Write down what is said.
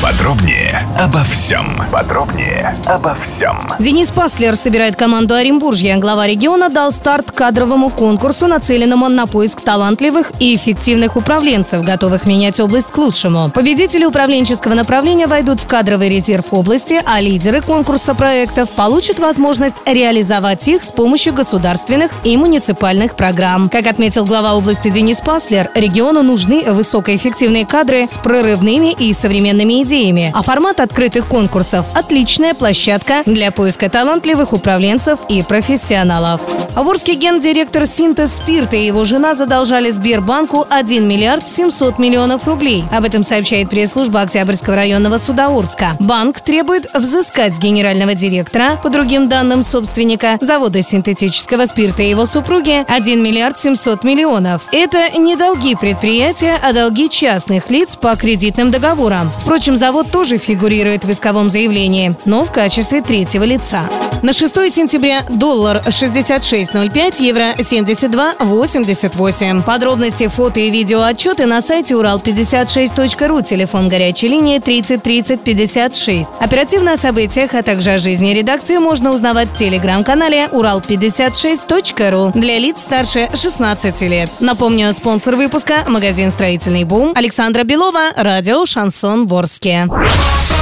Подробнее обо всем. Подробнее обо всем. Денис Паслер собирает команду Оренбуржья. Глава региона дал старт кадровому конкурсу, нацеленному на поиск талантливых и эффективных управленцев, готовых менять область к лучшему. Победители управленческого направления войдут в кадровый резерв области, а лидеры конкурса проектов получат возможность реализовать их с помощью государственных и муниципальных программ. Как отметил глава области Денис Паслер, региону нужны высокоэффективные кадры с прорывными и современными идеями, а формат открытых конкурсов – отличная площадка для поиска талантливых управленцев и профессионалов. Ворский гендиректор «Синтез Спирта» и его жена задолжали Сбербанку 1 миллиард 700 миллионов рублей. Об этом сообщает пресс-служба Октябрьского районного суда Орска. Банк требует взыскать с генерального директора, по другим данным собственника, завода синтетического спирта и его супруги 1 миллиард 700 миллионов. Это не долги предприятия, а долги частных лиц по кредитным договорам. Впрочем, завод тоже фигурирует в исковом заявлении, но в качестве третьего лица. На 6 сентября доллар 66.05, евро 72.88. Подробности, фото и видео отчеты на сайте урал56.ру, телефон горячей линии 30 30 56. Оперативно о событиях, а также о жизни редакции можно узнавать в телеграм-канале урал56.ру для лиц старше 16 лет. Напомню, спонсор выпуска – магазин «Строительный бум» Александра Белова, радио «Шансон Ворске». Маяке.